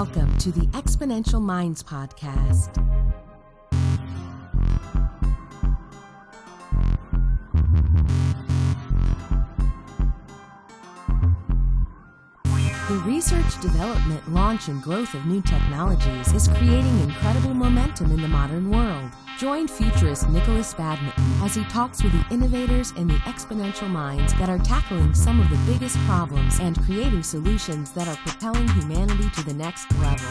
Welcome to the Exponential Minds Podcast. The research, development, launch, and growth of new technologies is creating incredible momentum in the modern world. Join futurist Nikolas Badminton as he talks with the innovators and the exponential minds that are tackling some of the biggest problems and creating solutions that are propelling humanity to the next level.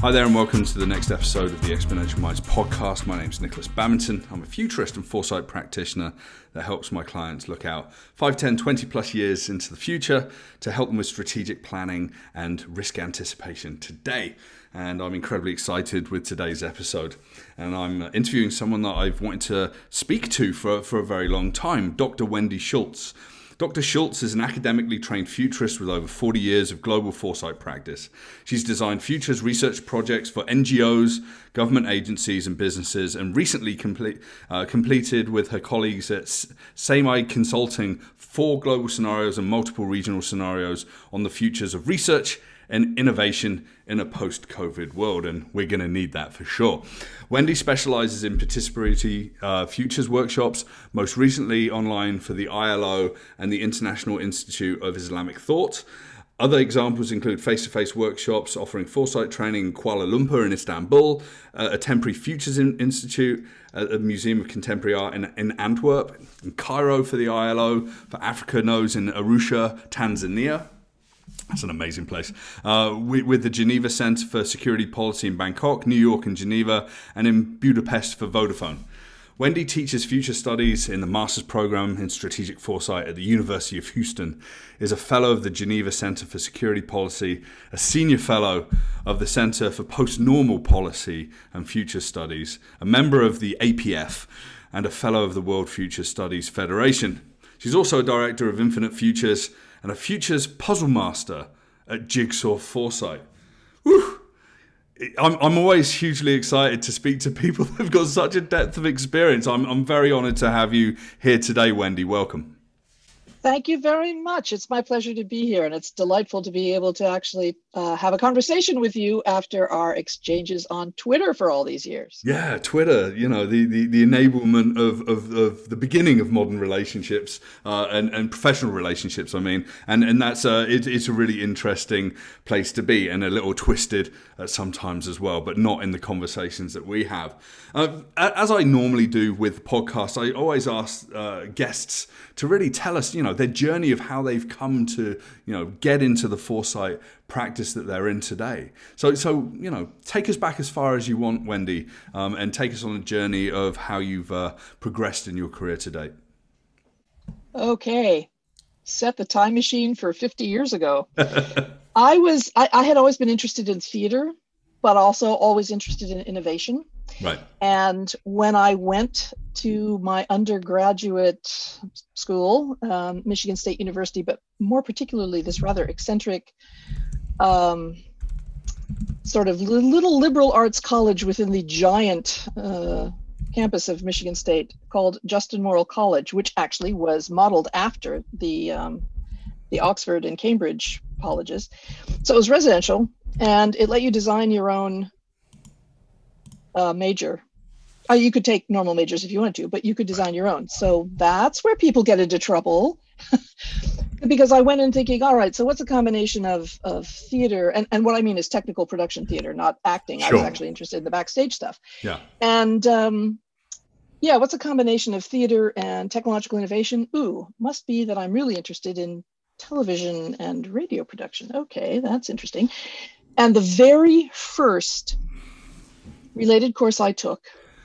Hi there, and welcome to the next episode of the Exponential Minds podcast. My name is Nikolas Badminton. I'm a futurist and foresight practitioner that helps my clients look out 5, 10, 20 plus years into the future to help them with strategic planning and risk anticipation today. And I'm incredibly excited with today's episode. And I'm interviewing someone that I've wanted to speak to for, for a very long time, Dr. Wendy Schultz. Dr. Schultz is an academically trained futurist with over 40 years of global foresight practice. She's designed futures research projects for NGOs, government agencies, and businesses, and recently complete, uh, completed with her colleagues at SAMI Consulting four global scenarios and multiple regional scenarios on the futures of research and innovation in a post COVID world. And we're going to need that for sure. Wendy specializes in participatory uh, futures workshops, most recently online for the ILO and the International Institute of Islamic Thought. Other examples include face to face workshops offering foresight training in Kuala Lumpur and Istanbul, uh, a temporary futures in- institute, a Museum of Contemporary Art in, in Antwerp, in Cairo for the ILO, for Africa Knows in Arusha, Tanzania. That's an amazing place. Uh, with, the Geneva Center for Security Policy in Bangkok, New York and Geneva, and in Budapest for Vodafone. Wendy teaches future studies in the master's program in strategic foresight at the University of Houston, is a fellow of the Geneva Center for Security Policy, a senior fellow of the Center for Post-Normal Policy and Future Studies, a member of the APF, and a fellow of the World Future Studies Federation. She's also a director of Infinite Futures and a futures puzzle master at Jigsaw Foresight. I'm, I'm always hugely excited to speak to people who've got such a depth of experience. I'm, I'm very honored to have you here today, Wendy. Welcome. Thank you very much. It's my pleasure to be here, and it's delightful to be able to actually uh, have a conversation with you after our exchanges on Twitter for all these years. Yeah, Twitter, you know, the, the, the enablement of, of, of the beginning of modern relationships uh, and, and professional relationships, I mean. And, and that's uh, it, it's a really interesting place to be and a little twisted sometimes as well, but not in the conversations that we have. Uh, as I normally do with podcasts, I always ask uh, guests to really tell us, you know, their journey of how they've come to, you know, get into the foresight practice that they're in today. So, so you know, take us back as far as you want, Wendy, um, and take us on a journey of how you've uh, progressed in your career to date. Okay, set the time machine for 50 years ago. I was, I, I had always been interested in theater, but also always interested in innovation. Right. And when I went to my undergraduate school, um, Michigan State University, but more particularly this rather eccentric um, sort of little liberal arts college within the giant uh, campus of Michigan State called Justin Morrill College, which actually was modeled after the um, the Oxford and Cambridge colleges. So it was residential, and it let you design your own uh, major. Uh, you could take normal majors if you wanted to, but you could design your own. So that's where people get into trouble. because I went in thinking, all right, so what's a combination of of theater and, and what I mean is technical production theater, not acting. Sure. I was actually interested in the backstage stuff. Yeah. And um, yeah, what's a combination of theater and technological innovation? Ooh, must be that I'm really interested in television and radio production. Okay, that's interesting. And the very first related course I took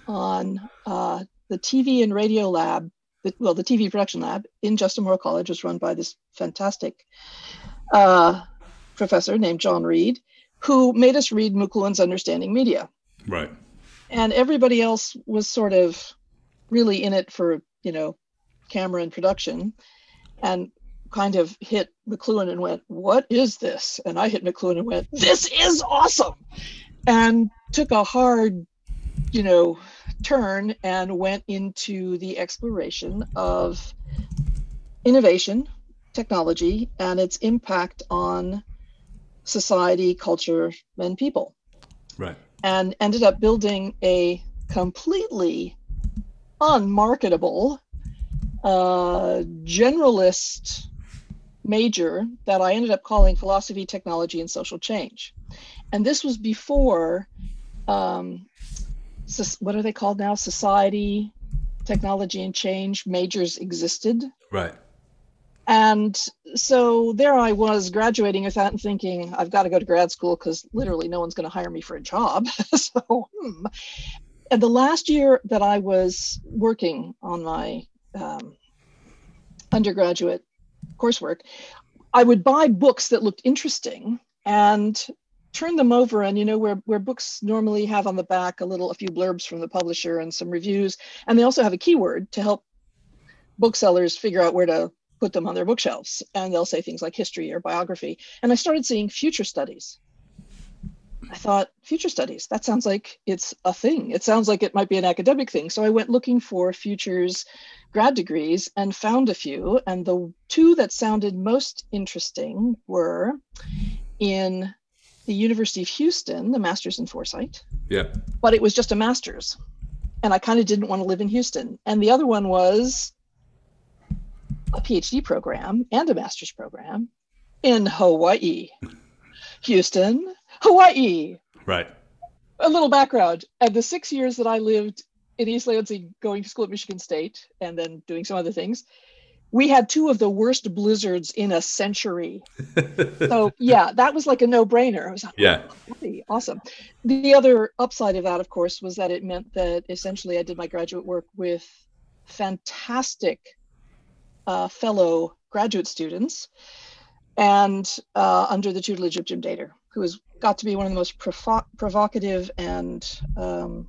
on uh, the TV and radio lab, the, well, the TV production lab in Justin Morrill College was run by this fantastic uh, professor named John Reed, who made us read McLuhan's Understanding Media. Right. And everybody else was sort of really in it for, you know, camera and production. And kind of hit McLuhan and went, What is this? And I hit McLuhan and went, This is awesome. And took a hard, you know, turn and went into the exploration of innovation, technology, and its impact on society, culture, and people. Right. And ended up building a completely unmarketable uh, generalist major that I ended up calling philosophy, technology, and social change. And this was before, um, what are they called now? Society, technology, and change majors existed. Right. And so there I was graduating with that and thinking, I've got to go to grad school because literally no one's going to hire me for a job. so, hmm. and the last year that I was working on my um, undergraduate coursework, I would buy books that looked interesting and turn them over and you know where, where books normally have on the back a little a few blurbs from the publisher and some reviews. And they also have a keyword to help booksellers figure out where to put them on their bookshelves. And they'll say things like history or biography. And i started seeing future studies. I thought future studies that sounds like it's a thing. It sounds like it might be an academic thing. So i went looking for futures grad degrees and found a few. And the two that sounded most interesting were in the University of Houston, the master's in foresight. Yeah. But it was just a master's. And I kind of didn't want to live in Houston. And the other one was a PhD program and a master's program in Hawaii. Houston, Hawaii. Right. A little background. At the six years that I lived in East Lansing going to school at Michigan State and then doing some other things, we had two of the worst blizzards in a century. so yeah, that was like a no-brainer. I was like, yeah, oh, awesome. The other upside of that, of course, was that it meant that essentially I did my graduate work with fantastic uh, fellow graduate students, and uh, under the tutelage of Jim Dator, who has got to be one of the most provo- provocative and um,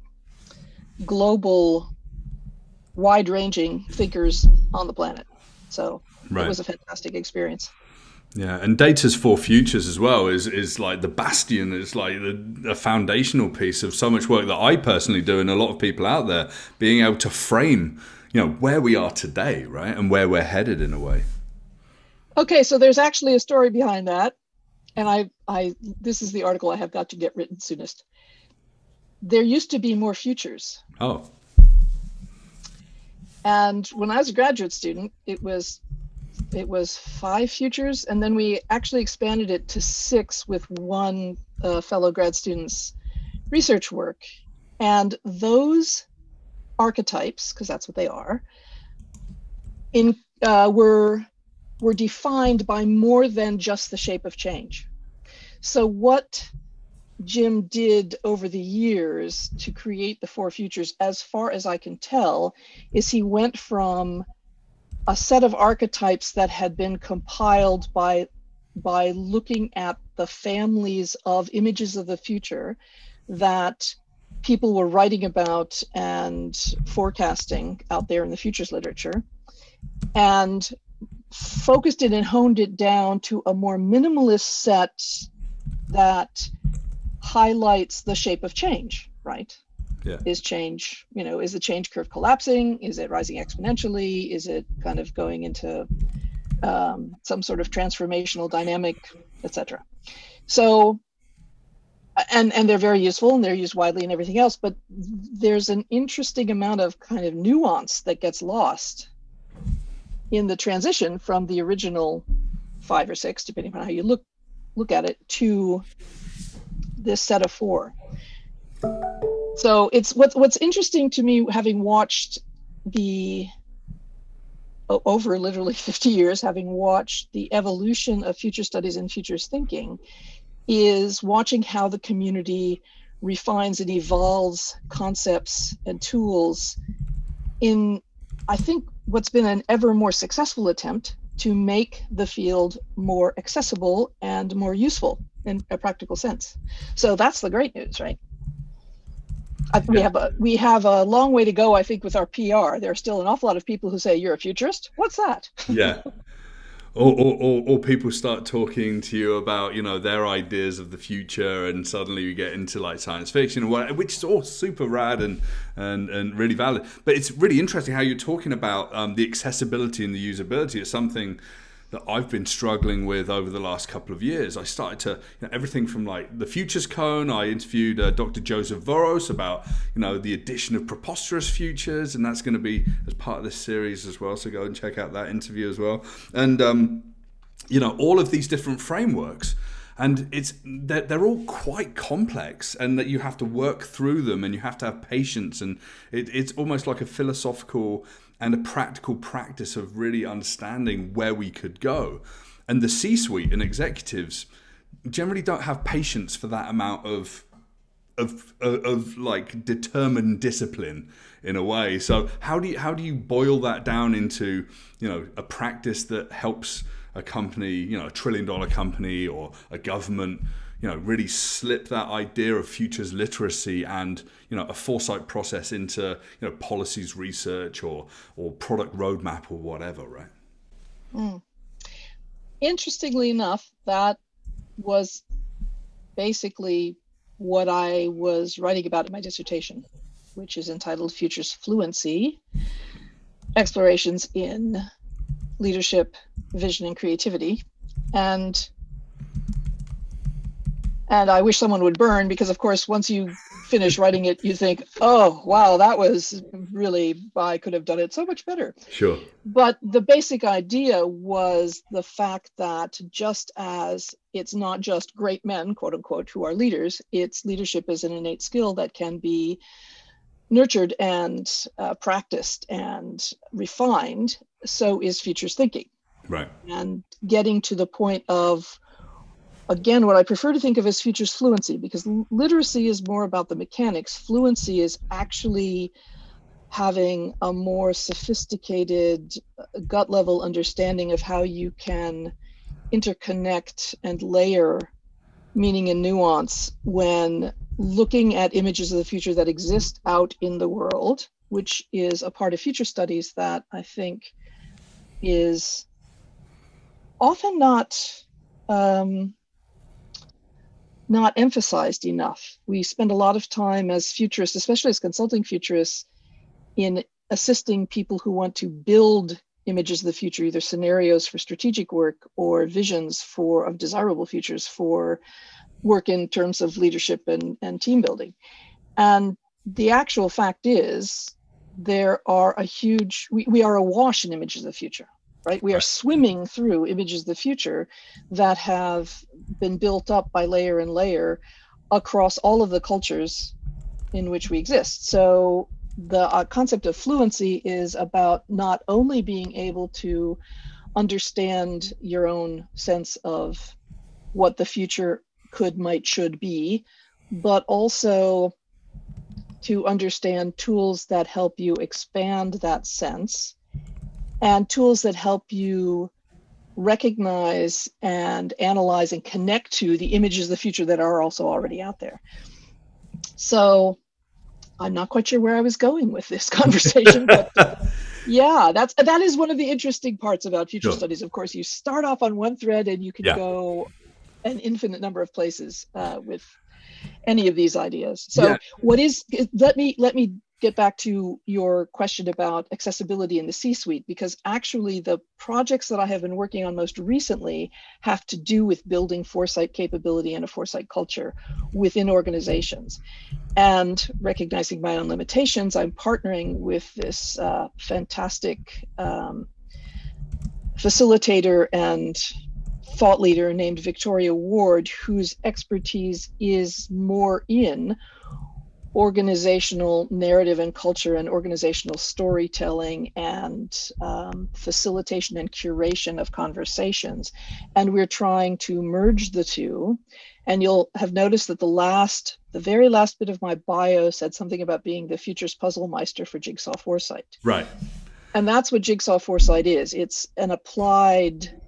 global, wide ranging thinkers on the planet. So right. it was a fantastic experience. Yeah, and Dator's Four Futures as well is is like the bastion. It's like the, the, foundational piece of so much work that I personally do, and a lot of people out there being able to frame, you know, where we are today, right, and where we're headed in a way. Okay, so there's actually a story behind that, and I, I, this is the article I have got to get written soonest there used to be more futures. Oh. And when I was a graduate student, it was it was five futures, and then we actually expanded it to six with one uh, fellow grad student's research work. And those archetypes, because that's what they are, in uh, were were defined by more than just the shape of change. So what Jim did over the years to create the four futures, as far as I can tell, is he went from a set of archetypes that had been compiled by by looking at the families of images of the future that people were writing about and forecasting out there in the futures literature and focused it and honed it down to a more minimalist set that highlights the shape of change, right? Yeah. Is change, you know, is the change curve collapsing? Is it rising exponentially? Is it kind of going into um, some sort of transformational dynamic, etc. So, and and they're very useful and they're used widely and everything else. But there's an interesting amount of kind of nuance that gets lost in the transition from the original five or six, depending on how you look look at it, to this set of four. So it's what's what's interesting to me, having watched the over literally 50 years, having watched the evolution of future studies and futures thinking, is watching how the community refines and evolves concepts and tools in, I think, what's been an ever more successful attempt to make the field more accessible and more useful in a practical sense. So that's the great news, right? I, we have a we have a long way to go, I think, with our PR. There are still an awful lot of people who say you're a futurist. What's that? yeah. Or, or, or, or, people start talking to you about you know their ideas of the future and suddenly you get into like science fiction which is all super rad and and, and really valid but it's really interesting how you're talking about um, the accessibility and the usability of something that I've been struggling with over the last couple of years. I started to you know, everything from like the Futures Cone. I interviewed uh, Dr. Joseph Voros about you know the addition of preposterous futures, and that's going to be as part of this series as well. So go and check out that interview as well. And um, you know all of these different frameworks and it's they're, they're, all quite complex and that you have to work through them and you have to have patience and it, it's almost like a philosophical and a practical practice of really understanding where we could go. And the C suite and executives generally don't have patience for that amount of of, of, like determined discipline in a way. So how do you how do you boil that down into you know a practice that helps a company, you know, a trillion dollar company or a government you know really slip that idea of futures literacy and you know a foresight process into you know policies research or or product roadmap or whatever right mm. interestingly enough that was basically what i was writing about in my dissertation which is entitled futures fluency explorations in leadership vision and creativity and and I wish someone would burn because, of course, once you finish writing it, you think, "Oh, wow, that was really I could have done it so much better." Sure. But the basic idea was the fact that just as it's not just great men, quote unquote, who are leaders, it's leadership is an innate skill that can be nurtured and uh, practiced and refined. So is futures thinking. Right. And getting to the point of again, what I prefer to think of as futures fluency, because literacy is more about the mechanics. Fluency is actually having a more sophisticated uh, gut level understanding of how you can interconnect and layer meaning and nuance when looking at images of the future that exist out in the world, which is a part of future studies that I think is often not um, not emphasized enough. We spend a lot of time as futurists, especially as consulting futurists, in assisting people who want to build images of the future, either scenarios for strategic work or visions for of desirable futures for work in terms of leadership and, and team building. And the actual fact is there are a huge we, we are awash in images of the future right? We are swimming through images of the future that have been built up by layer and layer across all of the cultures in which we exist. So the uh, concept of fluency is about not only being able to understand your own sense of what the future could, might, should be, but also to understand tools that help you expand that sense and tools that help you recognize and analyze and connect to the images of the future that are also already out there. So I'm not quite sure where I was going with this conversation, but yeah, that's that is one of the interesting parts about future sure. studies. Of course, you start off on one thread and you can yeah. go an infinite number of places uh, with any of these ideas. So, yeah. what is let me let me get back to your question about accessibility in the C suite, because actually the projects that I have been working on most recently have to do with building foresight capability and a foresight culture within organizations. And recognizing my own limitations, I'm partnering with this uh, fantastic um, facilitator and thought leader named Victoria Ward, whose expertise is more in organizational narrative and culture and organizational storytelling and um, facilitation and curation of conversations. And we're trying to merge the two. And you'll have noticed that the last, the very last bit of my bio said something about being the futures puzzle meister for Jigsaw Foresight. Right. And that's what Jigsaw Foresight is it's an applied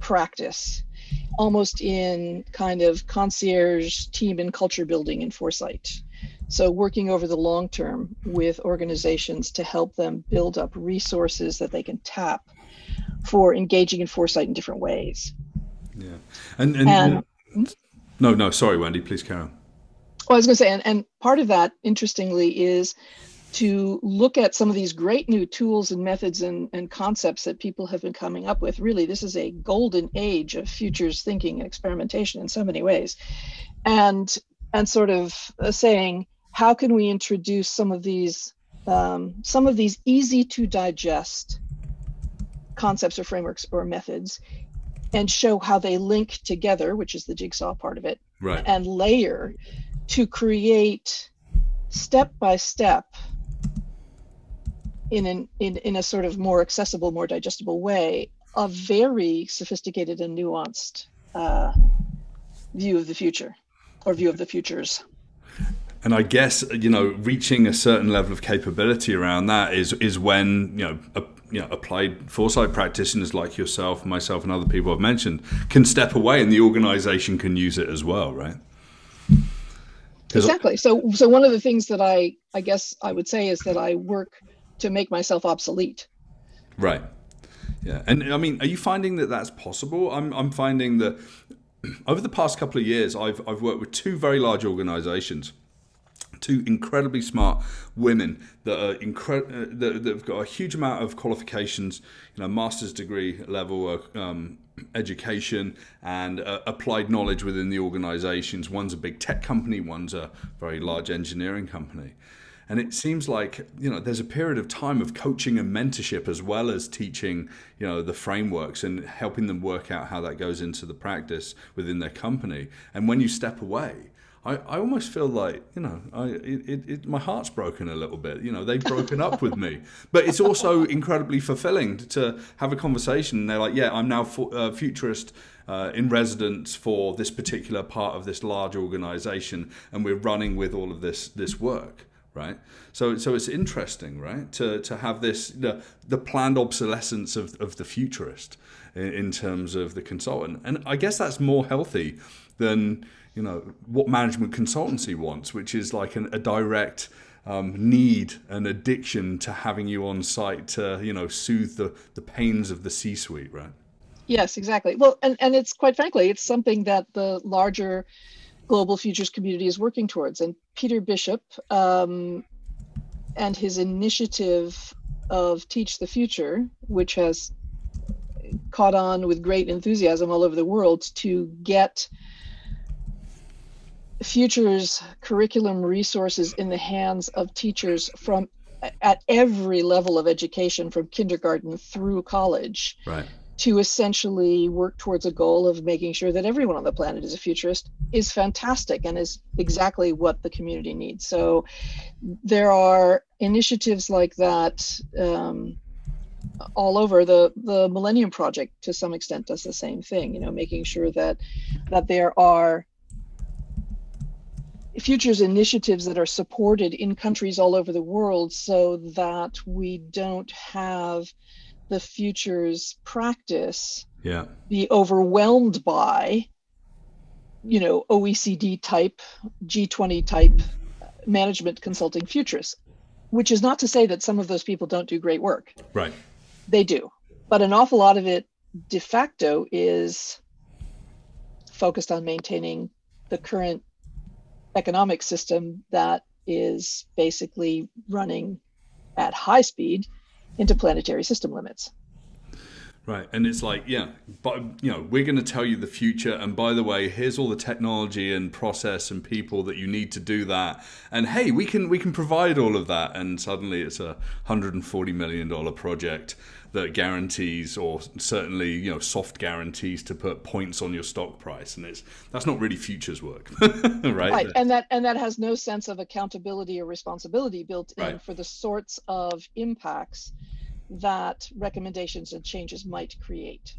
practice almost in kind of concierge team and culture building and foresight. So, working over the long term with organizations to help them build up resources that they can tap for engaging in foresight in different ways. Yeah. And, and, and no, no, sorry, Wendy, please carry on. Well, I was going to say, and, and part of that, interestingly, is to look at some of these great new tools and methods and, and concepts that people have been coming up with. Really, this is a golden age of futures thinking and experimentation in so many ways. And and sort of uh, saying, how can we introduce some of these um, some of these easy to digest concepts or frameworks or methods and show how they link together, which is the jigsaw part of it, right. and layer to create step by step in an in, in a sort of more accessible, more digestible way, a very sophisticated and nuanced uh, view of the future or view of the futures. And I guess you know reaching a certain level of capability around that is is when you know a, you know applied foresight practitioners like yourself, myself, and other people I've mentioned can step away, and the organisation can use it as well, right? Exactly. So so one of the things that I I guess I would say is that I work to make myself obsolete. Right. Yeah. And I mean, are you finding that that's possible? I'm, I'm finding that over the past couple of years, I've, I've worked with two very large organizations. Two incredibly smart women that are incre- uh, that, that have got a huge amount of qualifications, you know, master's degree level um, education and uh, applied knowledge within the organizations. One's a big tech company, one's a very large engineering company. And it seems like you know there's a period of time of coaching and mentorship as well as teaching you know the frameworks and helping them work out how that goes into the practice within their company. And when you step away, I, I almost feel like you know I it, it, my heart's broken a little bit. You know they've broken up with me, but it's also incredibly fulfilling to have a conversation. They're like, yeah, I'm now for, uh, futurist. Uh, in residence for this particular part of this large organization and we're running with all of this this work right? So so it's interesting, right, to to have this the, the planned obsolescence of, of the futurist in, in terms of the consultant, and I guess that's more healthy than you know what management consultancy wants, which is like an, a direct. Um, need and addiction to having you on site to you know soothe the, the pains of the C-suite, right? Yes, exactly. Well, and and it's quite frankly, it's something that the larger global futures community is working towards. And Peter Bishop um, and his initiative of Teach the Future, which has caught on with great enthusiasm all over the world to get futures curriculum resources in the hands of teachers from at every level of education from kindergarten through college right to essentially work towards a goal of making sure that everyone on the planet is a futurist is fantastic and is exactly what the community needs. So there are initiatives like that um, all over. The the Millennium Project to some extent does the same thing. You know, making sure that that there are futures initiatives that are supported in countries all over the world so that we don't have the futures practice yeah. be overwhelmed by you know oecd type g20 type management consulting futurists which is not to say that some of those people don't do great work. Right. They do. But an awful lot of it de facto is focused on maintaining the current economic system that is basically running at high speed into planetary system limits. Right, and it's like, yeah, but you know, we're going to tell you the future, and by the way, here's all the technology and process and people that you need to do that, and hey, we can we can provide all of that, and suddenly it's a hundred and forty million dollar project that guarantees, or certainly you know, soft guarantees to put points on your stock price, and it's that's not really futures work, right? Right, and that and that has no sense of accountability or responsibility built in right. for the sorts of impacts that recommendations and changes might create.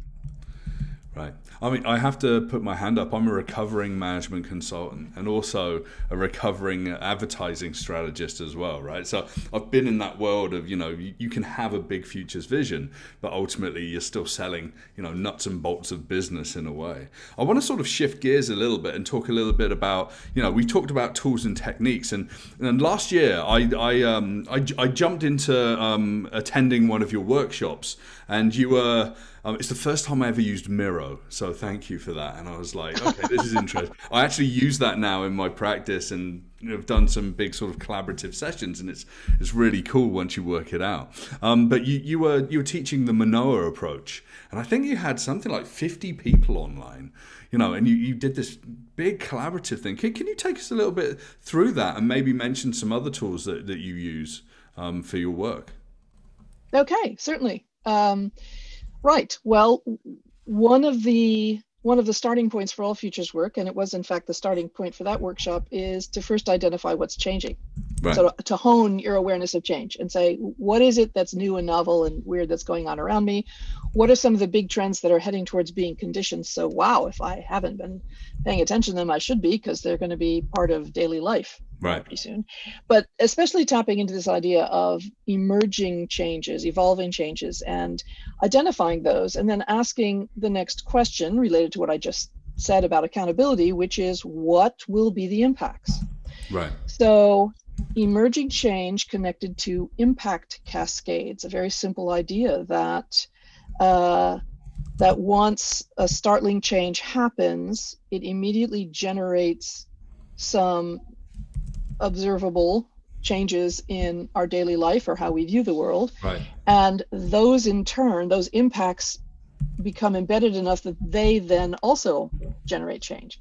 Right. I mean, I have to put my hand up. I'm a recovering management consultant and also a recovering advertising strategist as well, right? So I've been in that world of, you know, you, you, can have a big futures vision, but ultimately you're still selling, you know, nuts and bolts of business in a way. I want to sort of shift gears a little bit and talk a little bit about, you know, we talked about tools and techniques. And, and last year I, I, um, I, I jumped into um, attending one of your workshops and you were um, it's the first time I ever used Miro, so thank you for that. And I was like, okay, this is interesting. I actually use that now in my practice, and I've done some big sort of collaborative sessions, and it's it's really cool once you work it out. Um, but you you were you were teaching the Manoa approach, and I think you had something like fifty people online, you know, and you, you did this big collaborative thing. Can, can you take us a little bit through that, and maybe mention some other tools that that you use um, for your work? Okay, certainly. Um, right. Well, one of the one of the starting points for all futures work, and it was in fact the starting point for that workshop, is to first identify what's changing. Right. So to, to hone your awareness of change and say, what is it that's new and novel and weird that's going on around me? What are some of the big trends that are heading towards being conditioned? So, wow, if I haven't been paying attention to them, I should be because they're going to be part of daily life right. pretty soon. But especially tapping into this idea of emerging changes, evolving changes, and identifying those, and then asking the next question related to what I just said about accountability, which is what will be the impacts? Right. So, emerging change connected to impact cascades, a very simple idea that. Uh, that once a startling change happens, it immediately generates some observable changes in our daily life or how we view the world. Right. And those in turn, those impacts become embedded enough that they then also generate change.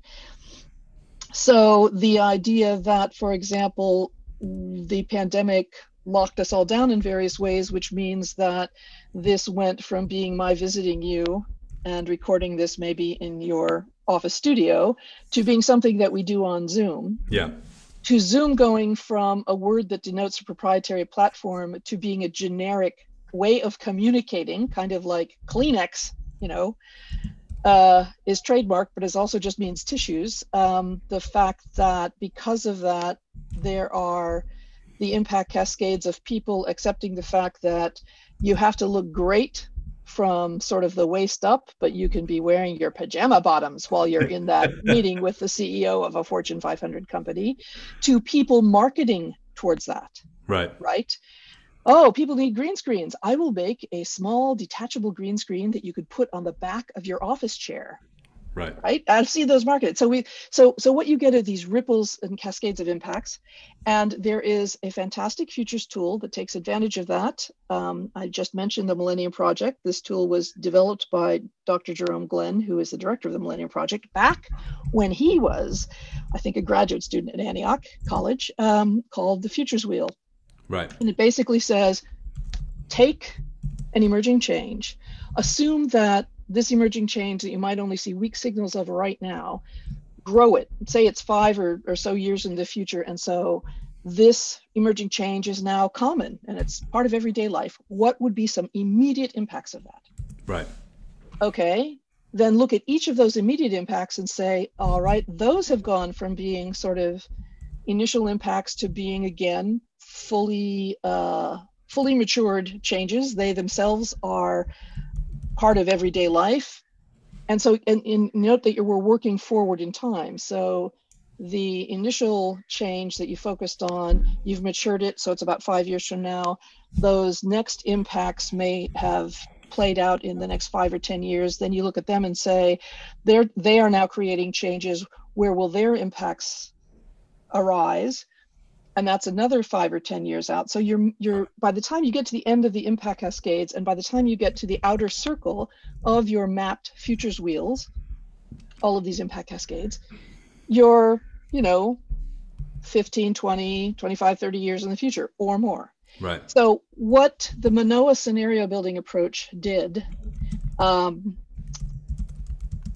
So the idea that, for example, the pandemic locked us all down in various ways, which means that this went from being my visiting you and recording this maybe in your office studio to being something that we do on Zoom. Yeah to Zoom going from a word that denotes a proprietary platform to being a generic way of communicating, kind of like Kleenex, you know, uh, is trademark, but it also just means tissues. Um, the fact that because of that, there are the impact cascades of people accepting the fact that you have to look great from sort of the waist up, but you can be wearing your pajama bottoms while you're in that meeting with the CEO of a Fortune 500 company, to people marketing towards that. Right. Right. Oh, people need green screens. I will make a small detachable green screen that you could put on the back of your office chair right. right? I've seen those markets. So we so so what you get are these ripples and cascades of impacts and there is a fantastic futures tool that takes advantage of that. Um, i just mentioned the millennium project. This tool was developed by dr jerome glenn who is the director of the millennium project back when he was i think a graduate student at antioch college um, called the futures wheel. Right. And it basically says take an emerging change. Assume that this emerging change that you might only see weak signals of right now, grow it. Say it's five or, or so years in the future. And so this emerging change is now common and it's part of everyday life. What would be some immediate impacts of that? Right. Okay. Then look at each of those immediate impacts and say, all right, those have gone from being sort of initial impacts to being again fully uh, fully matured changes. They themselves are part of everyday life. And so, and, and note that you were working forward in time. So the initial change that you focused on, you've matured it, so it's about five years from now. Those next impacts may have played out in the next five or ten years. Then you look at them and say, they're they are now creating changes. Where will their impacts arise? And that's another five or ten years out. So you're you're by the time you get to the end of the impact cascades and by the time you get to the outer circle of your mapped futures wheels all of these impact cascades you're you know 15 20 25 30 years in the future or more. Right. So what the manoa scenario building approach did um,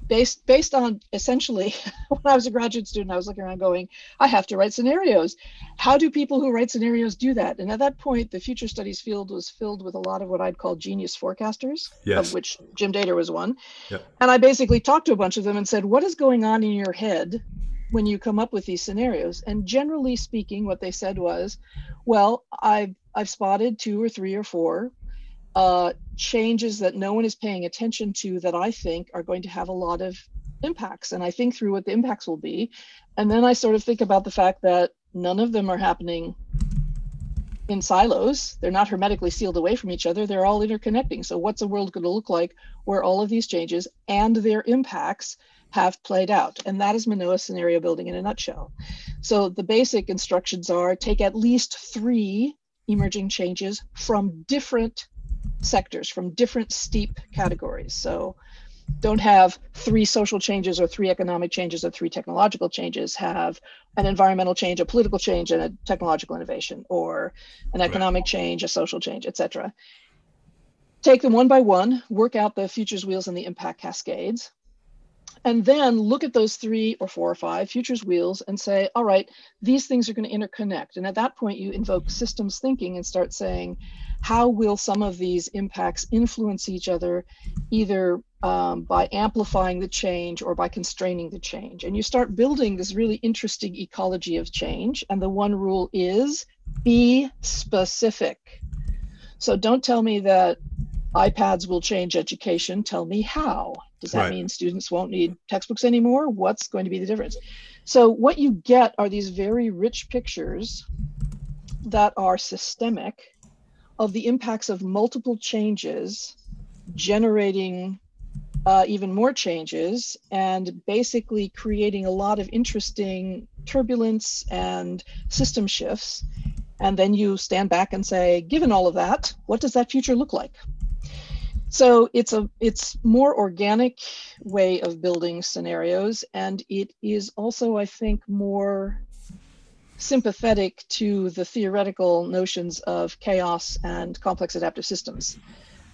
based based on essentially when I was a graduate student, I was looking around going, I have to write scenarios. How do people who write scenarios do that? And at that point, the future studies field was filled with a lot of what I'd call genius forecasters, yes. of which Jim Dator was one. Yep. And I basically talked to a bunch of them and said, What is going on in your head when you come up with these scenarios? And generally speaking, what they said was, Well, I've I've spotted two or three or four uh, changes that no one is paying attention to that I think are going to have a lot of impacts. And I think through what the impacts will be. And then I sort of think about the fact that none of them are happening in silos. They're not hermetically sealed away from each other. They're all interconnecting. So, what's a world going to look like where all of these changes and their impacts have played out? And that is Manoa scenario building in a nutshell. So, the basic instructions are take at least three emerging changes from different sectors, from different steep categories. So, don't have three social changes or three economic changes or three technological changes. Have an environmental change a political change and a technological innovation or an economic change a social change etc take them one by one work out the futures wheels and the impact cascades and then look at those three or four or five futures wheels and say all right these things are going to interconnect and at that point you invoke systems thinking and start saying how will some of these impacts influence each other either um, by amplifying the change or by constraining the change. And you start building this really interesting ecology of change. And the one rule is be specific. So don't tell me that iPads will change education. Tell me how. Does that right. mean students won't need textbooks anymore? What's going to be the difference? So, what you get are these very rich pictures that are systemic of the impacts of multiple changes generating uh, even more changes and basically creating a lot of interesting turbulence and system shifts. And then you stand back and say, given all of that, what does that future look like? So it's a it's more organic way of building scenarios, and it is also, I think, more sympathetic to the theoretical notions of chaos and complex adaptive systems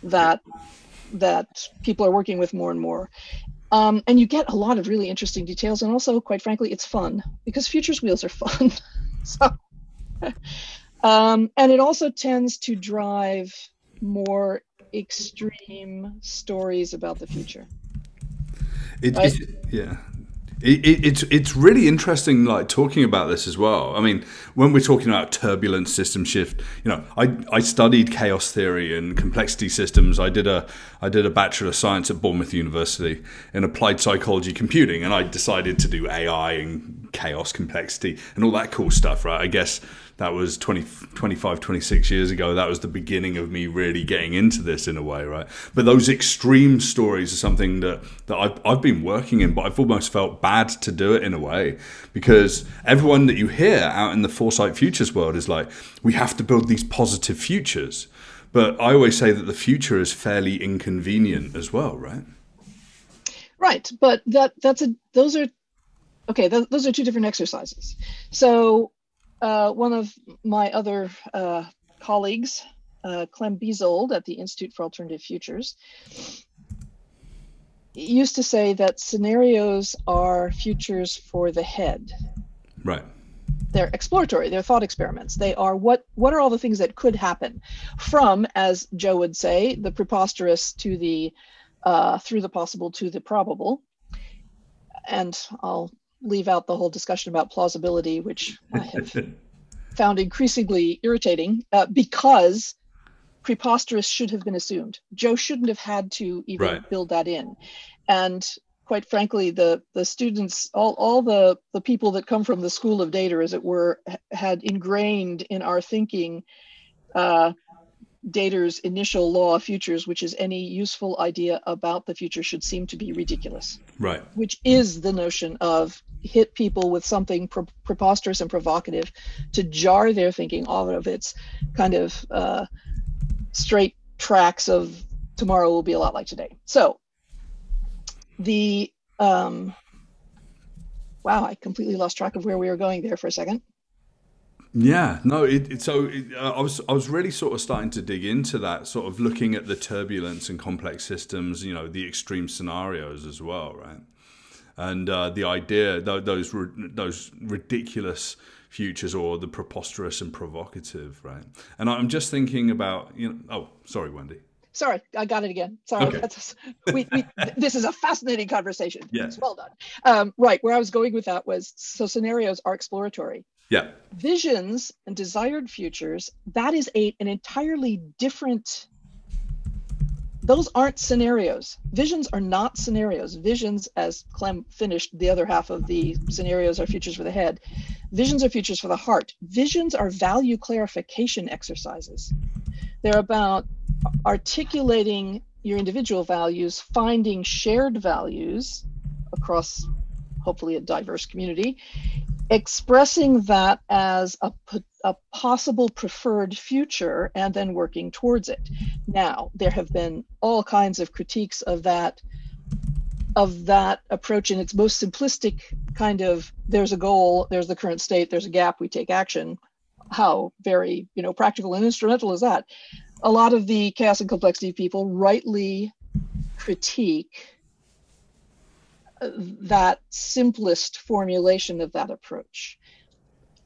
that that people are working with more and more. Um, and you get a lot of really interesting details. And also, quite frankly, it's fun because futures wheels are fun. so, um, and it also tends to drive more extreme stories about the future. It, right? yeah, it, it, it's it's really interesting, like talking about this as well. I mean, when we're talking about turbulent system shift, you know, I, I studied chaos theory and complexity systems. I did a I did a bachelor of science at Bournemouth University in applied psychology computing, and I decided to do AI and chaos complexity and all that cool stuff. Right? I guess that was 20, 25, 26 years ago. That was the beginning of me really getting into this in a way, right? But those extreme stories are something that, that I've, I've been working in, but I've almost felt bad to do it in a way because everyone that you hear out in the Foresight Futures world is like, we have to build these positive futures. But I always say that the future is fairly inconvenient as well, right? Right, but that that's a those are okay. Th- those are two different exercises. So uh, one of my other uh, colleagues, uh, Clem Bezold at the Institute for Alternative Futures, used to say that scenarios are futures for the head. Right. They're exploratory. They're thought experiments. They are what what are all the things that could happen, from as Joe would say, the preposterous to the uh, through the possible to the probable. And I'll leave out the whole discussion about plausibility, which I have found increasingly irritating uh, because preposterous should have been assumed. Joe shouldn't have had to even right. build that in. And quite frankly, the the students, all, all the, the people that come from the school of Dator, as it were, had ingrained in our thinking uh, Dator's initial law of futures, which is any useful idea about the future should seem to be ridiculous. Right. Which is the notion of hit people with something pre- preposterous and provocative to jar their thinking off of its kind of uh, straight tracks of tomorrow will be a lot like today. So the um, wow, I completely lost track of where we were going there for a second. Yeah, no. It, it so it, uh, I was I was really sort of starting to dig into that, sort of looking at the turbulence and complex systems, you know, the extreme scenarios as well, right? And uh, the idea those those ridiculous futures or the preposterous and provocative, right? And I'm just thinking about you know. Oh, sorry, Wendy. Sorry, I got it again. Sorry, okay. we, we, this is a fascinating conversation. Yes, well done. Um, right, where I was going with that was so scenarios are exploratory yeah. Visions and desired futures, that is a, an entirely different those aren't scenarios. Visions are not scenarios. Visions, as Clem finished the other half of the scenarios, are futures for the head. Visions are futures for the heart. Visions are value clarification exercises. They're about articulating your individual values, finding shared values across hopefully a diverse community, expressing that as a, a possible preferred future and then working towards it. Now, there have been all kinds of critiques of that of that approach in its most simplistic kind of there's a goal, there's the current state, there's a gap, we take action. How very, you know, practical and instrumental is that? A lot of the chaos and complexity people rightly critique that simplest formulation of that approach.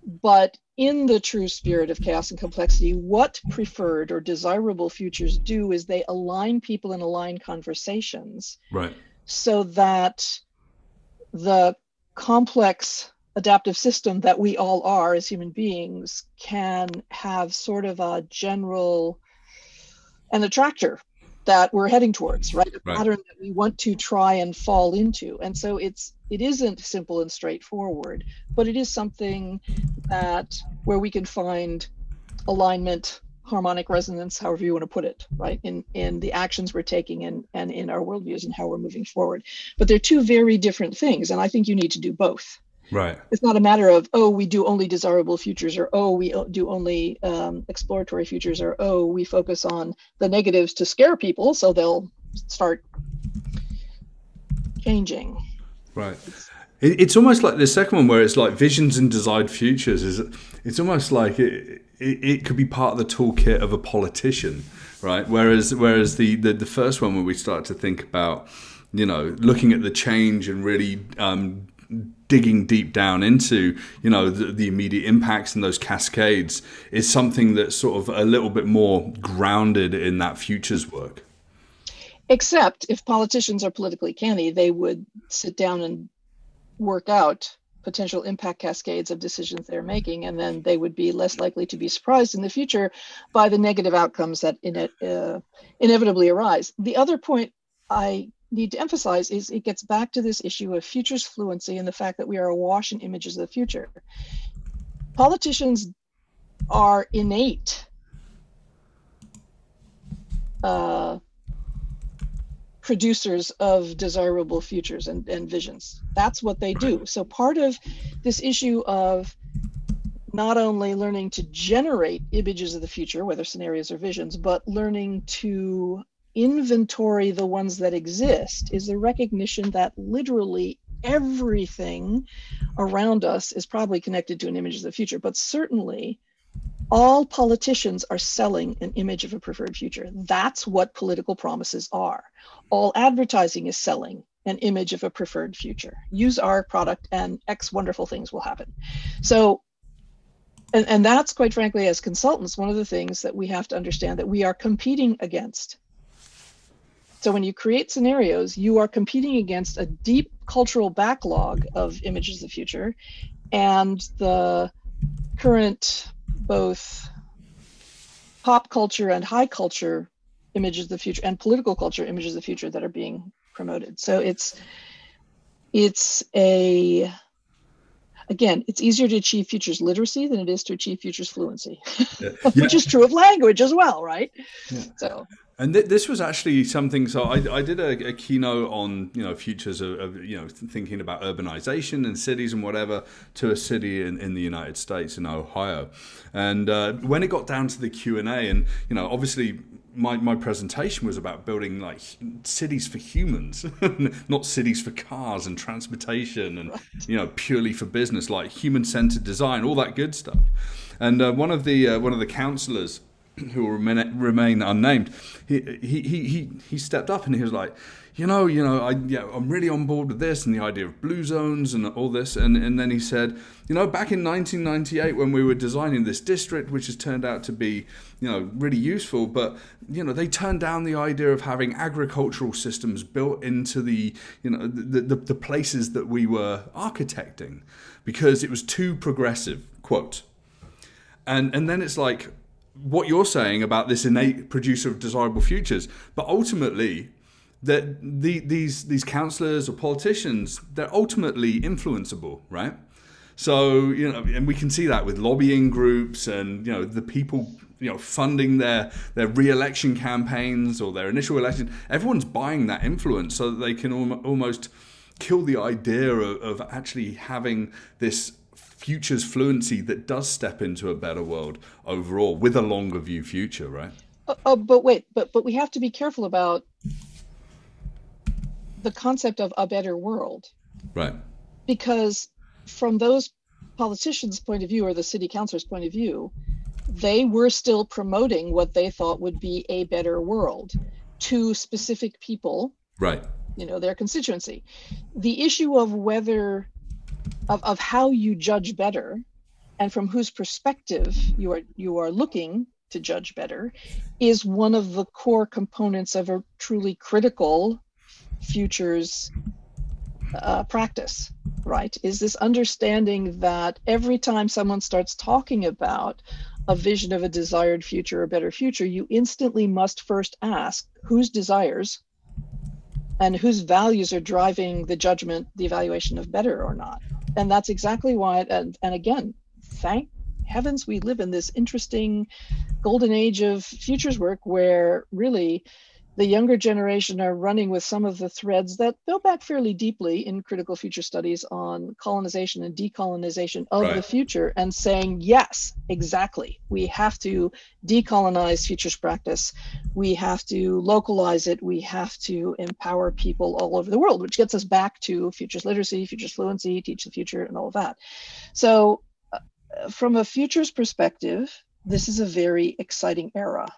But in the true spirit of chaos and complexity, what preferred or desirable futures do is they align people and align conversations. Right. So that the complex adaptive system that we all are as human beings can have sort of a general an attractor that we're heading towards, right? A right. pattern that we want to try and fall into. And so it's it isn't simple and straightforward, but it is something that where we can find alignment, harmonic resonance, however you want to put it, right? In in the actions we're taking and and in our worldviews and how we're moving forward. But they're two very different things, and I think you need to do both. Right. It's not a matter of oh we do only desirable futures or oh we do only um, exploratory futures or oh we focus on the negatives to scare people so they'll start changing. Right. it's almost like the second one where it's like visions and desired futures. Is it's almost like it, it, it could be part of the toolkit of a politician, right? Whereas whereas the, the the first one where we start to think about you know looking at the change and really um, digging deep down into you know the, the, immediate impacts and those cascades is something that's sort of a little bit more grounded in that futures work. Except if politicians are politically canny they would sit down and work out potential impact cascades of decisions they're making and then they would be less likely to be surprised in the future by the negative outcomes that in it, uh, inevitably arise. The other point i need to emphasize is it gets back to this issue of futures fluency and the fact that we are awash in images of the future. Politicians are innate uh, producers of desirable futures and, and visions. That's what they do. So part of this issue of not only learning to generate images of the future, whether scenarios or visions, but learning to inventory the ones that exist is the recognition that literally everything around us is probably connected to an image of the future, but certainly all politicians are selling an image of a preferred future. That's what political promises are. All advertising is selling an image of a preferred future. Use our product and X wonderful things will happen. So, and, and that's quite frankly, as consultants, one of the things that we have to understand that we are competing against so when you create scenarios, you are competing against a deep cultural backlog of images of the future and the current both pop culture and high culture images of the future and political culture images of the future that are being promoted. So it's it's a again, it's easier to achieve futures literacy than it is to achieve futures fluency, yeah. which is true of language as well, right? Yeah. So and th- this was actually something. So I, I did a, a, keynote on you know futures of, of, you know thinking about urbanization and cities and whatever to a city in, in the United States in Ohio, and uh, when it got down to the Q and A, and you know obviously my, my presentation was about building like cities for humans, not cities for cars and transportation and right. you know purely for business, like human centered design, all that good stuff. And uh, one of the uh, one of the counselors who will remain, unnamed, he, he, he, he stepped up and he was like, you know, you know, I, yeah, I'm really on board with this and the idea of blue zones and all this. And, and then he said, you know, back in 1998 when we were designing this district, which has turned out to be, you know, really useful, but, you know, they turned down the idea of having agricultural systems built into the, you know, the, the, the places that we were architecting because it was too progressive, quote. And, and then it's like, what you're saying about this innate producer of desirable futures, but ultimately that the, these these counselors or politicians they're ultimately influenceable, right? So you know, and we can see that with lobbying groups and you know the people you know funding their their re-election campaigns or their initial election. Everyone's buying that influence so that they can al- almost kill the idea of, of actually having this futures fluency that does step into a better world overall with a longer view future, right? Uh, but wait, but but we have to be careful about the concept of a better world. Right. Because from those politicians' point of view or the city councilor's point of view, they were still promoting what they thought would be a better world to specific people. Right. You know, their constituency. The issue of whether of, of how you judge better and from whose perspective you are you are looking to judge better is one of the core components of a truly critical futures uh, practice, right? Is this understanding that every time someone starts talking about a vision of a desired future, or better future, you instantly must first ask whose desires and whose values are driving the judgment, the evaluation of better or not. And that's exactly why, and, and again, thank heavens we live in this interesting golden age of futures work where really the younger generation are running with some of the threads that go back fairly deeply in critical future studies on colonization and decolonization of right. the future and saying, yes, exactly. We have to decolonize futures practice. We have to localize it. We have to empower people all over the world, which gets us back to futures literacy, futures fluency, teach the future, and all of that. So, uh, from a futures perspective, this is a very exciting era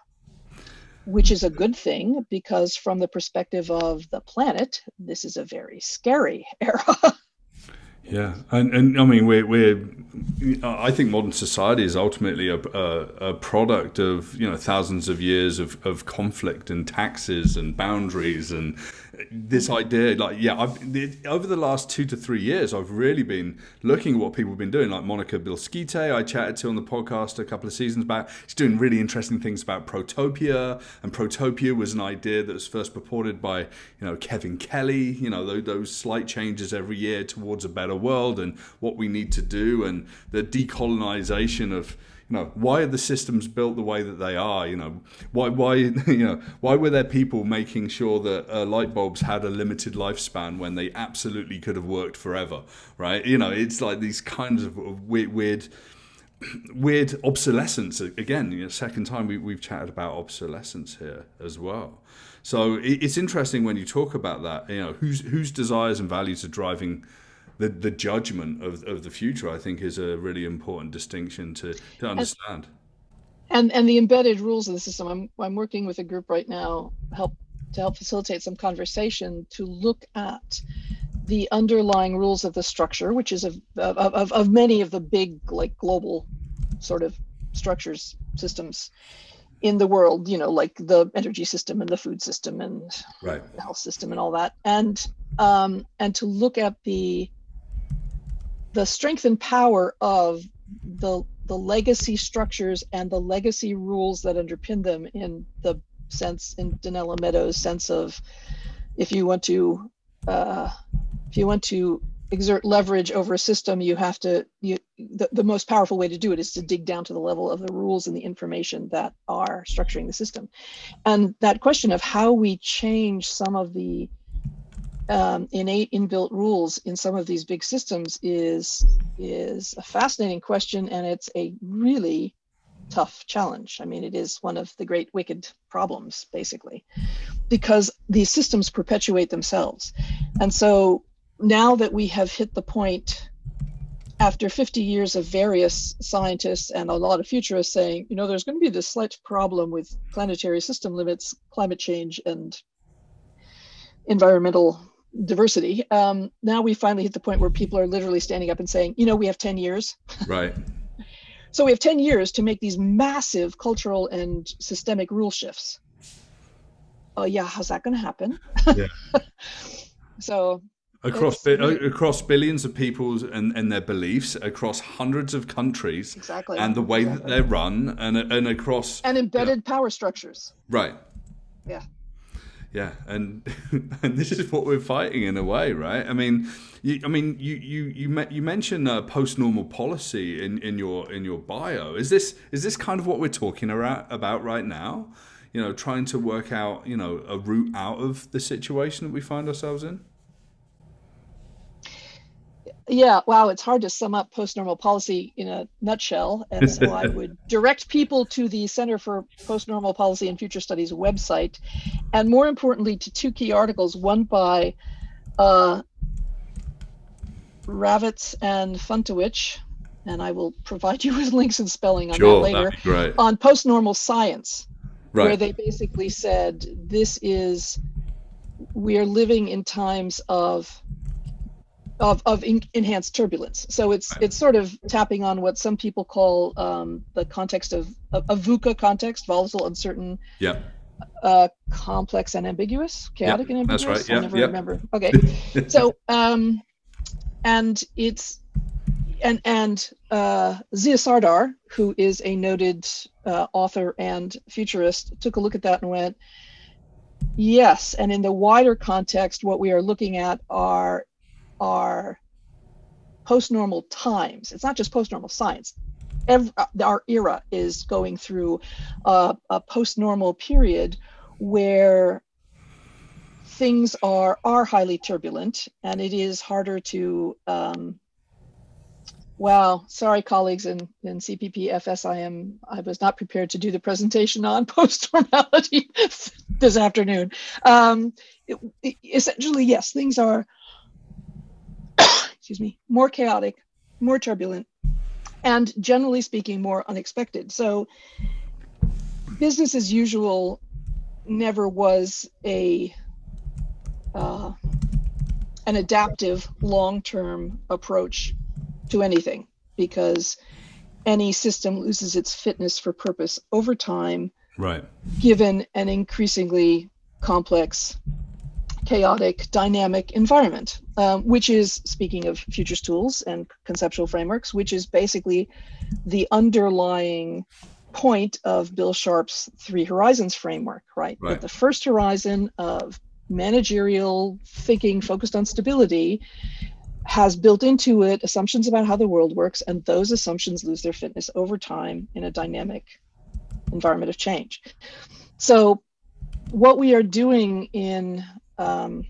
which is a good thing because from the perspective of the planet, this is a very scary era. yeah, and, and I mean we're we're I think modern society is ultimately a, a, a, product of you know thousands of years of, of conflict and taxes and boundaries and this idea, like, yeah, I've, over the last two to three years, I've really been looking at what people have been doing. Like Monika Bielskyte, I chatted to on the podcast a couple of seasons back. She's doing really interesting things about protopia, and protopia was an idea that was first purported by, you know, Kevin Kelly. You know, those, those slight changes every year towards a better world and what we need to do, and the decolonization of you know why are the systems built the way that they are? You know why why you know why were there people making sure that uh, light bulbs had a limited lifespan when they absolutely could have worked forever right? You know it's like these kinds of weird weird weird obsolescence again you know second time we, we've chatted about obsolescence here as well. So it's interesting when you talk about that you know whose whose desires and values are driving the, the judgment of, of the future, I think, is a really important distinction to, to understand. And and the embedded rules of the system. I'm I'm working with a group right now, help to help facilitate some conversation to look at the underlying rules of the structure, which is of of, of, of many of the big like global sort of structures systems in the world you know like the energy system and the food system and right. the health system and all that and um, and to look at the the strength and power of the the legacy structures and the legacy rules that underpin them in the sense in Donella Meadows sense of if you want to uh, if you want to exert leverage over a system you have to you the, the most powerful way to do it is to dig down to the level of the rules and the information that are structuring the system. And that question of how we change some of the um, innate inbuilt rules in some of these big systems is is a fascinating question and it's a really tough challenge. I mean it is one of the great wicked problems basically because these systems perpetuate themselves. And so now that we have hit the point after 50 years of various scientists and a lot of futurists saying you know there's going to be this slight problem with planetary system limits climate change and environmental diversity. Um, now we finally hit the point where people are literally standing up and saying, you know, we have 10 years. Right. so we have 10 years to make these massive cultural and systemic rule shifts. Oh, yeah. How's that going to happen? Yeah. so across bi- across billions of people and, and their beliefs across hundreds of countries exactly and the way exactly. that they're run and and across and embedded power structures right yeah yeah and and this is what we're fighting in a way right? I mean you, i mean you you you, you mentioned uh, post normal policy in in your in your bio. Is this is this kind of what we're talking about about right now? You know trying to work out you know a route out of the situation that we find ourselves in yeah wow it's hard to sum up post-normal policy in a nutshell and so i would direct people to the center for post-normal policy and future studies website and more importantly to two key articles one by uh, Ravetz and Funtowicz and i will provide you with links and spelling on sure, that later on post-normal science right. where they basically said this is we are living in times of of, of in, enhanced turbulence. So it's Right. it's sort of tapping on what some people call um, the context of a, a VUCA context, volatile, uncertain, yeah uh, complex, and ambiguous, chaotic and ambiguous. that's right. I Yeah, never yeah. remember. Okay, so um, and it's and and uh, Zia Sardar, who is a noted uh, author and futurist, took a look at that and went, yes. And in the wider context, what we are looking at are are post-normal times. It's not just post-normal science. Every, our era is going through a, a post-normal period where things are are highly turbulent and it is harder to um, wow sorry colleagues in, in cpp fsim i was not prepared to do the presentation on post-normality this afternoon um, it- it- essentially yes things are excuse me more chaotic more turbulent and generally speaking more unexpected. So business as usual never was a uh, an adaptive long-term approach to anything because any system loses its fitness for purpose over time right. given an increasingly complex chaotic dynamic environment um, which is speaking of futures tools and conceptual frameworks which is basically the underlying point of Bill Sharpe's three horizons framework right, Right. the first horizon of managerial thinking focused on stability has built into it assumptions about how the world works and those assumptions lose their fitness over time in a dynamic environment of change so what we are doing in um,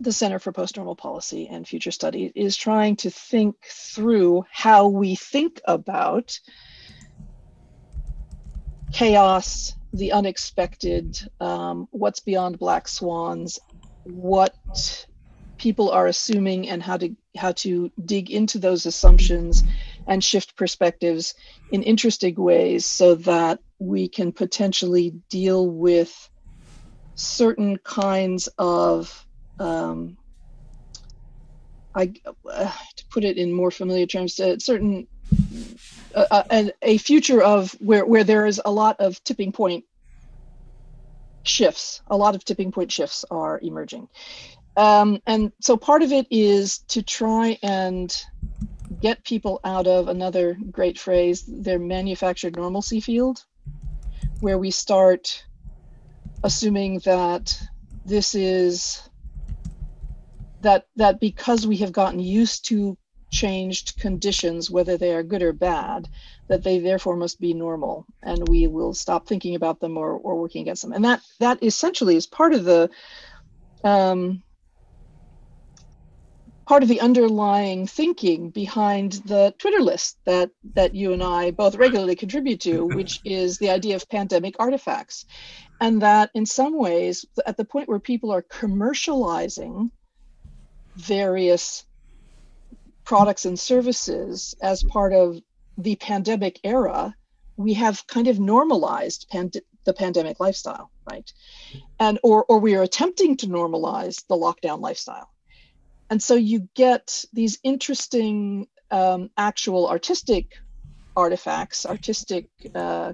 the Center for Postnormal Policy and Future Study is trying to think through how we think about chaos, the unexpected, um, what's beyond black swans, what people are assuming, and how to how to dig into those assumptions and shift perspectives in interesting ways so that we can potentially deal with certain kinds of um, I uh, to put it in more familiar terms, uh, certain uh, uh, and a future of where where there is a lot of tipping point shifts. A lot of tipping point shifts are emerging, um, and so part of it is to try and get people out of another great phrase, their manufactured normalcy field, where we start assuming that this is that that because we have gotten used to changed conditions whether they are good or bad that they therefore must be normal and we will stop thinking about them or, or working against them. And that that essentially is part of the um, part of the underlying thinking behind the twitter list that that you and i both regularly contribute to which is the idea of pandemic artifacts and that in some ways at the point where people are commercializing various products and services as part of the pandemic era we have kind of normalized pand- the pandemic lifestyle right? And or or we are attempting to normalize the lockdown lifestyle. And so you get these interesting um, actual artistic artifacts artistic uh,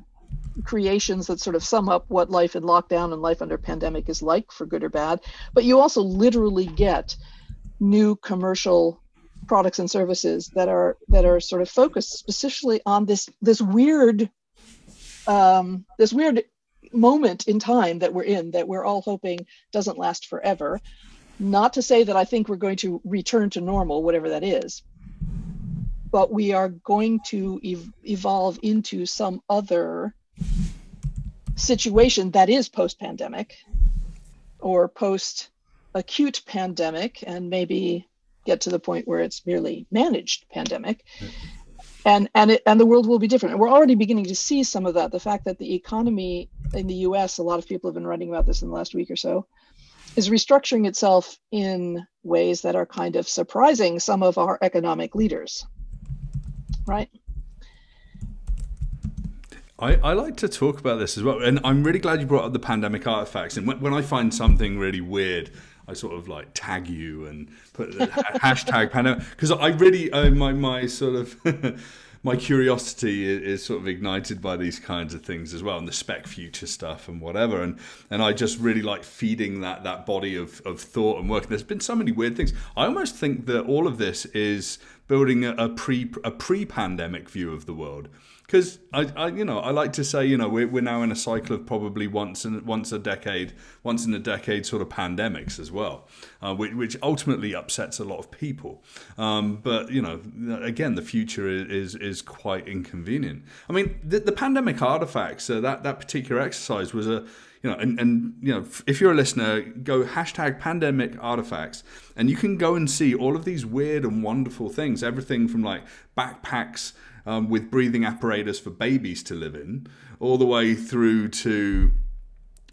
creations that sort of sum up what life in lockdown and life under pandemic is like for good or bad but you also literally get new commercial products and services that are that are sort of focused specifically on this this weird um, this weird moment in time that we're in that we're all hoping doesn't last forever. Not to say that I think we're going to return to normal, whatever that is, but we are going to ev- evolve into some other situation that is post pandemic or post acute pandemic and maybe get to the point where it's merely managed pandemic. And and it, and the world will be different. And we're already beginning to see some of that. The fact that the economy in the US a lot of people have been writing about this in the last week or so is restructuring itself in ways that are kind of surprising some of our economic leaders right I, I like to talk about this as well, and I'm really glad you brought up the pandemic artifacts. And when, when I find something really weird, I sort of like tag you and put the hashtag pandemic because I really uh, my my sort of my curiosity is, sort of ignited by these kinds of things as well, and the spec future stuff and whatever. And and I just really like feeding that that body of of thought and work. And there's been so many weird things. I almost think that all of this is building a, a pre a pre pandemic view of the world because I, I, you know, I like to say, you know, we're, we're now in a cycle of probably once in once a decade, once in a decade sort of pandemics as well, uh, which, which, ultimately upsets a lot of people. Um, but you know, again, the future is is quite inconvenient. I mean, the, the pandemic artifacts, uh, that that particular exercise was a you know, and, and you know, if you're a listener, go hashtag pandemic artifacts, and you can go and see all of these weird and wonderful things. Everything from like backpacks um, with breathing apparatus for babies to live in, all the way through to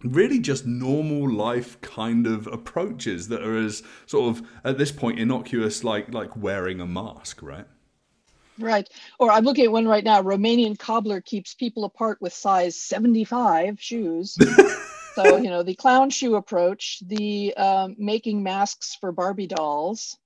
really just normal life kind of approaches that are as sort of at this point innocuous like like wearing a mask right? Right. Or i'm looking at one right now romanian cobbler keeps people apart with size 75 shoes. So you know the clown shoe approach the um, making masks for barbie dolls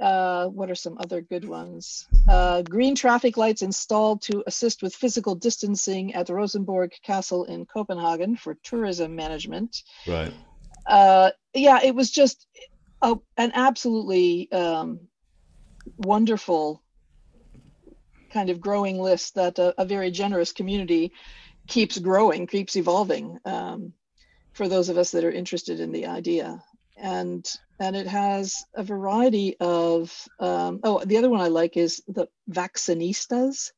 uh, what are some other good ones? Uh, green traffic lights installed to assist with physical distancing at the Rosenborg Castle in Copenhagen for tourism management. Right. Uh, yeah, it was just a, an absolutely um, wonderful kind of growing list that a, a, very generous community keeps growing, keeps evolving um, for those of us that are interested in the idea. And and it has a variety of um, oh the other one i like is the vaccinistas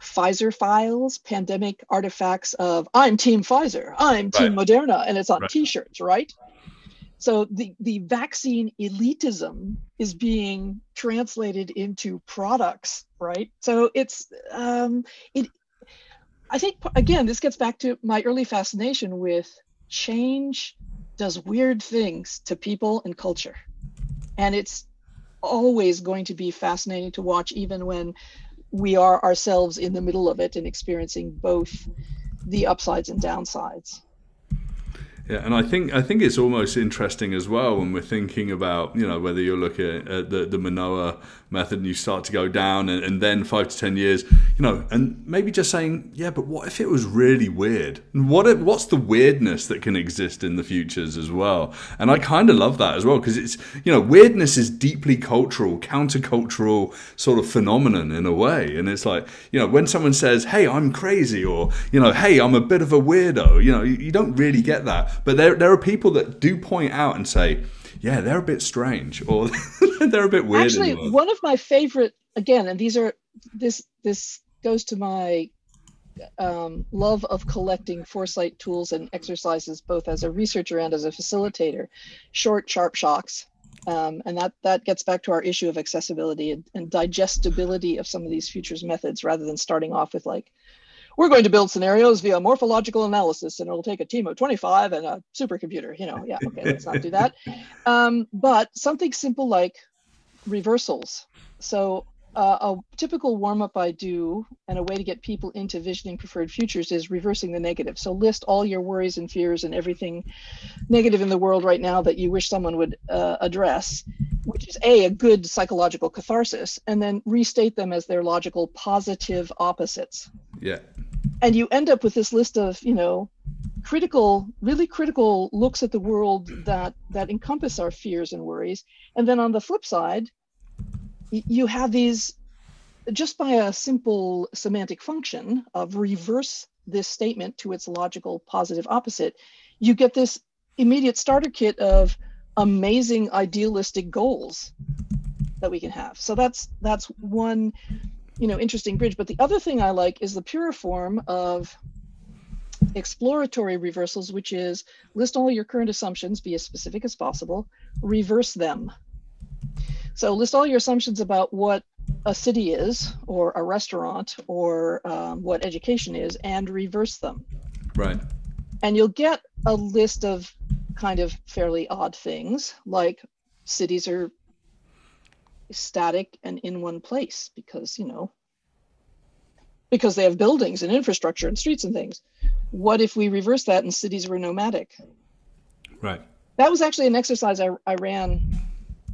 pfizer files pandemic artifacts of i'm team pfizer i'm team right. moderna and it's on right. t-shirts right so the, the vaccine elitism is being translated into products right so it's um, it i think again this gets back to my early fascination with change does weird things to people and culture. And it's always going to be fascinating to watch, even when we are ourselves in the middle of it and experiencing both the upsides and downsides. Yeah, and I think I think it's almost interesting as well when we're thinking about you know whether you're looking at the the Manoa method and you start to go down and, and, then five to ten years you know and maybe just saying yeah but what if it was really weird? What if, what's the weirdness that can exist in the futures as well? And i kind of love that as well because it's you know weirdness is deeply cultural countercultural sort of phenomenon in a way. And it's like you know when someone says hey i'm crazy or you know hey i'm a bit of a weirdo you know you, you don't really get that but there, there are people that do point out and say yeah, they're a bit strange or they're a bit weird. Actually, one of my favorite again, and these are this this goes to my um, love of collecting foresight tools and exercises, both as a researcher and as a facilitator. Short, sharp shocks. Um, and that that gets back to our issue of accessibility and, and digestibility of some of these futures methods rather than starting off with like we're going to build scenarios via morphological analysis and it'll take a team of 25 and a supercomputer you know yeah okay let's not do that. Um, but something simple like reversals. So uh, a typical warm up I do, and a way to get people into visioning preferred futures is reversing the negative. So list all your worries and fears and everything negative in the world right now that you wish someone would uh, address, which is a a good psychological catharsis, and then restate them as their logical positive opposites. Yeah and you end up with this list of you know critical, really critical looks at the world that that encompass our fears and worries. And then on the flip side, you have these just by a simple semantic function of reverse this statement to its logical positive opposite, you get this immediate starter kit of amazing idealistic goals that we can have. So that's that's one you know interesting bridge. But the other thing I like is the pure form of exploratory reversals, which is list all your current assumptions, be as specific as possible, reverse them. So list all your assumptions about what a city is, or a restaurant, or um, what education is, and reverse them. Right. And you'll get a list of kind of fairly odd things, like cities are static and in one place because, you know, because they have buildings and infrastructure and streets and things. What if we reverse that and cities were nomadic? Right. That was actually an exercise I, I ran,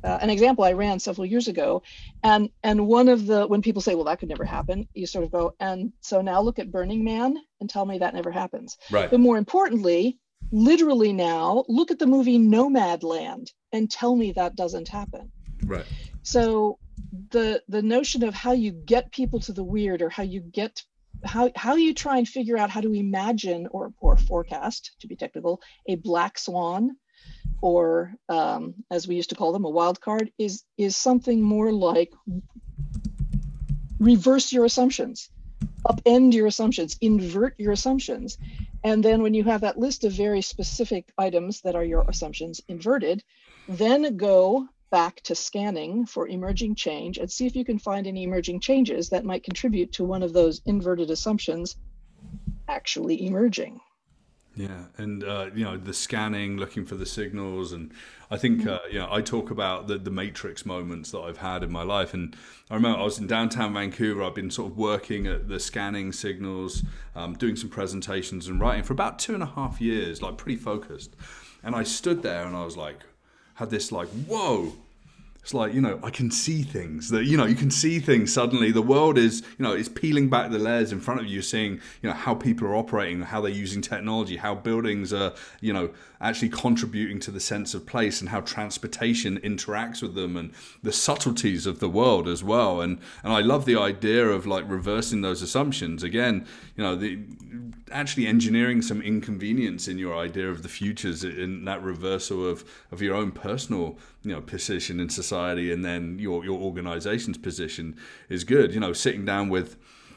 uh, an example I ran several years ago. And and one of the when people say, well, that could never happen, you sort of go, and so now look at Burning Man and tell me that never happens. Right. But more importantly, literally now, look at the movie Nomadland and tell me that doesn't happen. Right. So the the notion of how you get people to the weird or how you get how how you try and figure out how to imagine or or forecast to be technical a black swan or um, as we used to call them a wild card is is something more like reverse your assumptions upend your assumptions invert your assumptions and then when you have that list of very specific items that are your assumptions inverted then go back to scanning for emerging change and see if you can find any emerging changes that might contribute to one of those inverted assumptions actually emerging. Yeah, and uh, you know the scanning, looking for the signals, and I think mm-hmm. uh, you know I talk about the the matrix moments that I've had in my life, and I remember I was in downtown Vancouver. I've been sort of working at the scanning signals, um, doing some presentations and writing for about two and a half years, like pretty focused. And I stood there and I was like, had this like, whoa, it's like you know i can see things that you know you can see things suddenly. The world is you know it's peeling back the layers in front of you seeing you know how people are operating how they're using technology how buildings are you know actually contributing to the sense of place and how transportation interacts with them and the subtleties of the world as well. And and i love the idea of like reversing those assumptions. Again you know the actually engineering some inconvenience in your idea of the futures in that reversal of of your own personal you know position in society and then your your organization's position is good. You know sitting down with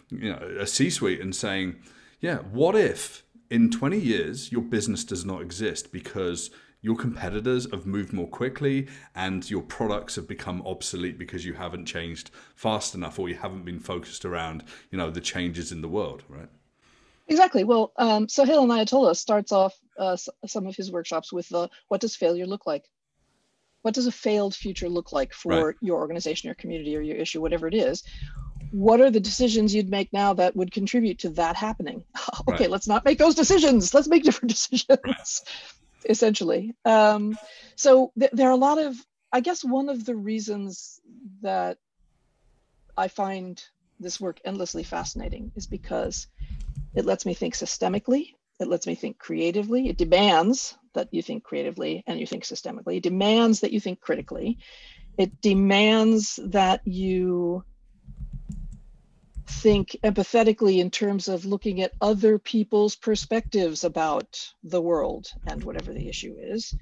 you know a c-suite and saying yeah what if in 20 years your business does not exist because your competitors have moved more quickly and your products have become obsolete because you haven't changed fast enough or you haven't been focused around you know the changes in the world right? Exactly. Well um, Sohail Inayatullah starts off uh, some of his workshops with the what does failure look like what does a failed future look like for right. your organization your community or your issue whatever it is what are the decisions you'd make now that would contribute to that happening okay right. let's not make those decisions let's make different decisions essentially um, so th- there are a lot of i guess one of the reasons that i find this work endlessly fascinating is because it lets me think systemically it lets me think creatively. It demands that you think creatively and you think systemically. It demands that you think critically. It demands that you think empathetically in terms of looking at other people's perspectives about the world and whatever the issue is.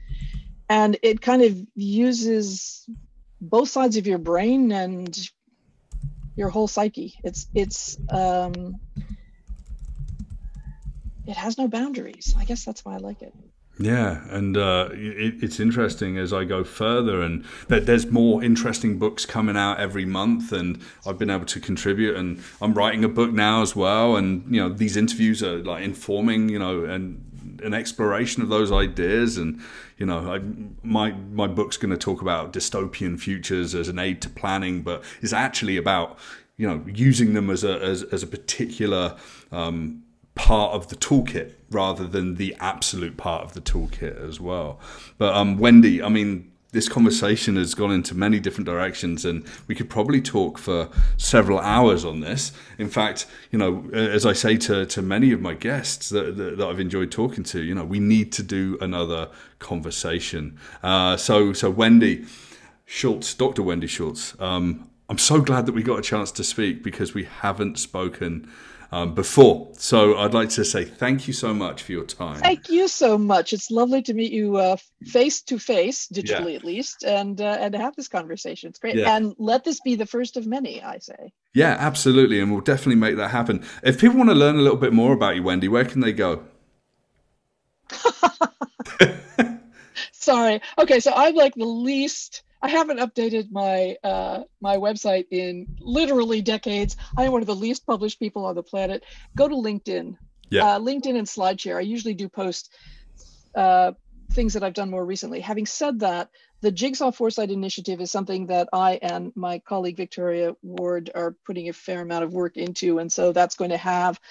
And it kind of uses both sides of your brain and your whole psyche. It's it's um, it has no boundaries. I guess that's why I like it. Yeah, and uh, it, it's interesting as I go further, and that there's more interesting books coming out every month, and I've been able to contribute, and I'm writing a book now as well, and you know these interviews are like informing, you know, and an exploration of those ideas, and you know, I, my my book's going to talk about dystopian futures as an aid to planning, but it's actually about you know using them as a as, as a particular um, part of the toolkit rather than the absolute part of the toolkit as well. But um, Wendy, I mean, this conversation has gone into many different directions, and we could probably talk for several hours on this. In fact, you know, as I say to, to many of my guests that, that, that I've enjoyed talking to, you know, we need to do another conversation. Uh, so, so Wendy Schultz, Dr. Wendy Schultz, um, I'm so glad that we got a chance to speak because we haven't spoken um, before. So I'd like to say thank you so much for your time. Thank you so much. It's lovely to meet you uh, face to face, digitally yeah. at least, and uh, and have this conversation. It's great. Yeah. And let this be the first of many, I say. Yeah, absolutely. And we'll definitely make that happen. If people want to learn a little bit more about you, Wendy, where can they go? Sorry. Okay, so I'm like the least I haven't updated my uh, my website in literally decades. I am one of the least published people on the planet. Go to LinkedIn. Yeah. Uh, LinkedIn and SlideShare. I usually do post uh, things that I've done more recently. Having said that, the Jigsaw Foresight Initiative is something that I and my colleague Victoria Ward are putting a fair amount of work into, and so that's going to have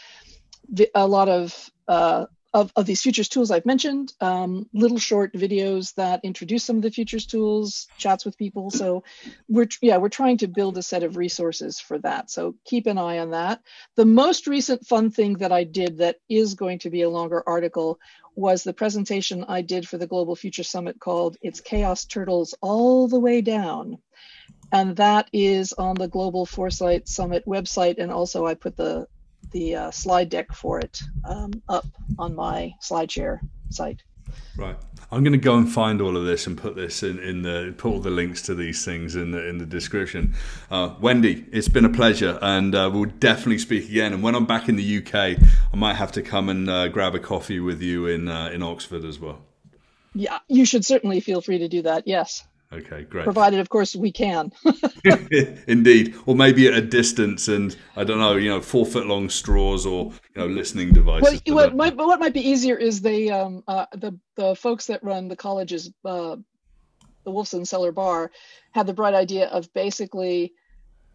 a lot of uh, of, of these futures tools I've mentioned, um, little short videos that introduce some of the futures tools, chats with people. So we're yeah we're trying to build a set of resources for that. So keep an eye on that. The most recent fun thing that I did that is going to be a longer article was the presentation I did for the Global Future Summit called "It's Chaos Turtles All the Way Down." And that is on the Global Foresight Summit website. And also, I put the the uh, slide deck for it um, up on my SlideShare site. Right. I'm going to go and find all of this and put this in, in the put all the links to these things in the in the description. Uh, Wendy, it's been a pleasure, and uh, we'll definitely speak again. And when I'm back in the UK, I might have to come and uh, grab a coffee with you in uh, in Oxford as well. Yeah, you should certainly feel free to do that. Yes. Okay, great. Provided, of course, we can. Indeed, or maybe at a distance, and I don't know, you know, four foot long straws or you know, listening devices. Well, what might, what might be easier is they, um, uh, the the folks that run the college's, uh, the Wolfson Cellar Bar, had the bright idea of basically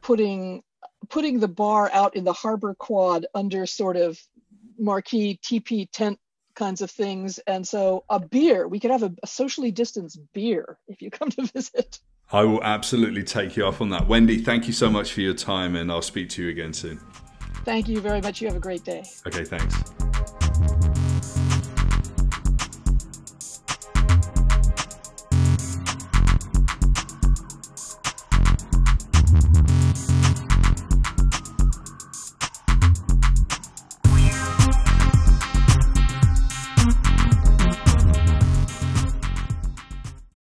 putting putting the bar out in the harbor quad under sort of marquee TP tent kinds of things. And so a beer, we could have a, a, socially distanced beer if you come to visit. I will absolutely take you up on that. Wendy, thank you so much for your time, and I'll speak to you again soon. Thank you very much. You have a great day. Okay, thanks.